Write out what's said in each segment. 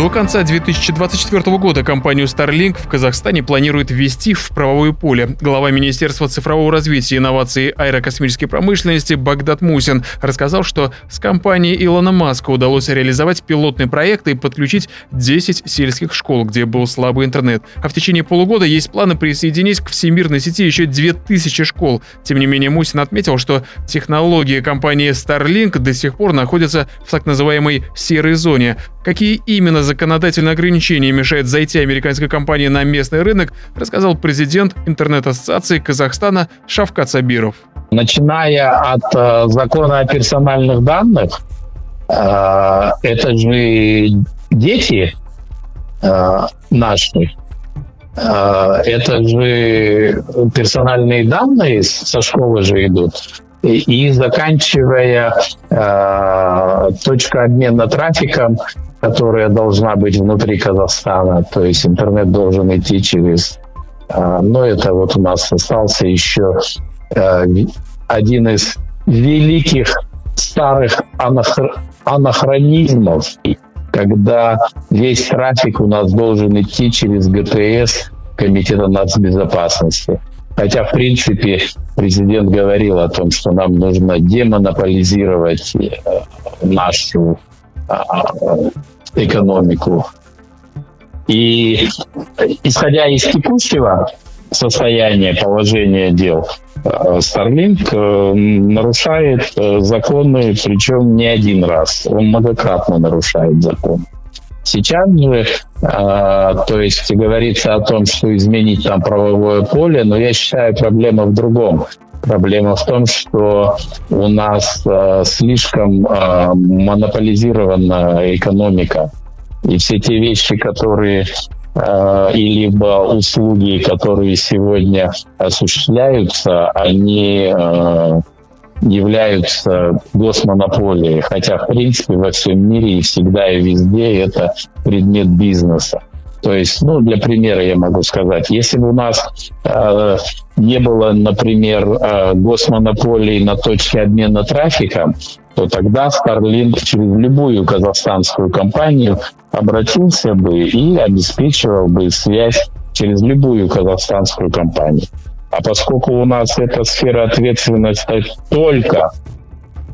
До конца 2024 года компанию Starlink в Казахстане планирует ввести в правовое поле. Глава Министерства цифрового развития и инноваций аэрокосмической промышленности Багдад Мусин рассказал, что с компанией Илона Маска удалось реализовать пилотный проект и подключить 10 сельских школ, где был слабый интернет. А в течение полугода есть планы присоединить к всемирной сети еще 2000 школ. Тем не менее, Мусин отметил, что технологии компании Starlink до сих пор находятся в так называемой серой зоне. Какие именно законодательные ограничения мешают зайти американской компании на местный рынок, рассказал президент интернет-ассоциации Казахстана Шавкат Сабиров. Начиная от э, закона о персональных данных, э, это же дети э, наши, это же персональные данные со школы же идут и заканчивая э, точка обмена трафиком, которая должна быть внутри Казахстана, то есть интернет должен идти через... Э, но это вот у нас остался еще э, один из великих старых анахр... анахронизмов, когда весь трафик у нас должен идти через ГТС Комитета нацбезопасности. Хотя, в принципе, президент говорил о том, что нам нужно демонополизировать э, нашу а, экономику. И исходя из текущего состояния, положения дел, э, Starlink э, нарушает законы, причем не один раз. Он многократно нарушает законы. Сейчас же, э, то есть говорится о том, что изменить там правовое поле, но я считаю, проблема в другом. Проблема в том, что у нас э, слишком э, монополизирована экономика. И все те вещи, которые и либо услуги, которые сегодня осуществляются, они являются госмонополией, хотя, в принципе, во всем мире и всегда и везде это предмет бизнеса. То есть, ну, для примера я могу сказать, если бы у нас э, не было, например, э, госмонополии на точке обмена трафика, то тогда Starlink через любую казахстанскую компанию обратился бы и обеспечивал бы связь через любую казахстанскую компанию. А поскольку у нас эта сфера ответственности только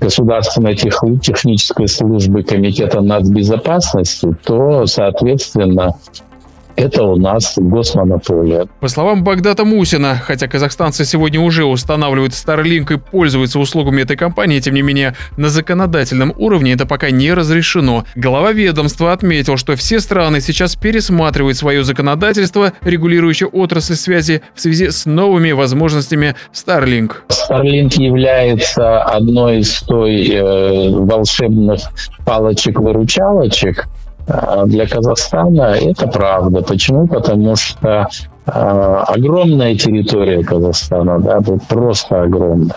Государственной тех, технической службы Комитета нацбезопасности, то, соответственно, это у нас госмонополия. По словам Багдата Мусина, хотя казахстанцы сегодня уже устанавливают Starlink и пользуются услугами этой компании, тем не менее на законодательном уровне это пока не разрешено. Глава ведомства отметил, что все страны сейчас пересматривают свое законодательство, регулирующее отрасль связи в связи с новыми возможностями Starlink. Starlink является одной из той э, волшебных палочек-выручалочек, для Казахстана это правда. Почему? Потому что э, огромная территория Казахстана, да, просто огромная.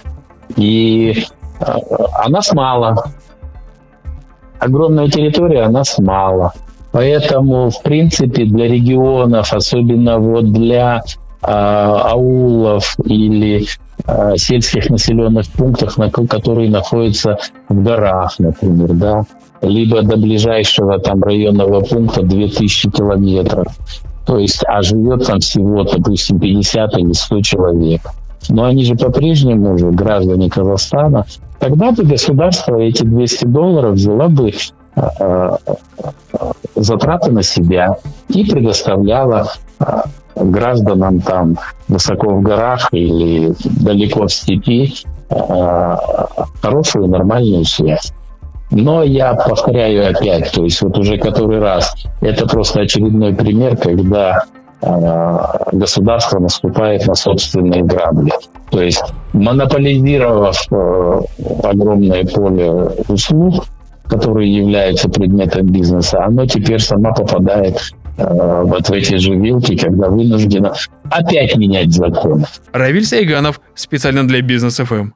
И э, а нас мало. Огромная территория, а нас мало. Поэтому, в принципе, для регионов, особенно вот для аулов или э, сельских населенных пунктов, на, которые находятся в горах, например, да, либо до ближайшего там районного пункта 2000 километров. То есть, а живет там всего, допустим, 50 или 100 человек. Но они же по-прежнему уже граждане Казахстана. Тогда бы государство эти 200 долларов взяла бы э, затраты на себя и предоставляла гражданам там высоко в горах или далеко в степи хорошую нормальную связь. Но я повторяю опять, то есть вот уже который раз, это просто очередной пример, когда э, государство наступает на собственные грабли. То есть монополизировав э, огромное поле услуг, которые являются предметом бизнеса, оно теперь сама попадает э, вот в эти же вилки, когда вынуждена опять менять законы. Равиль Сайганов специально для Бизнес ФМ.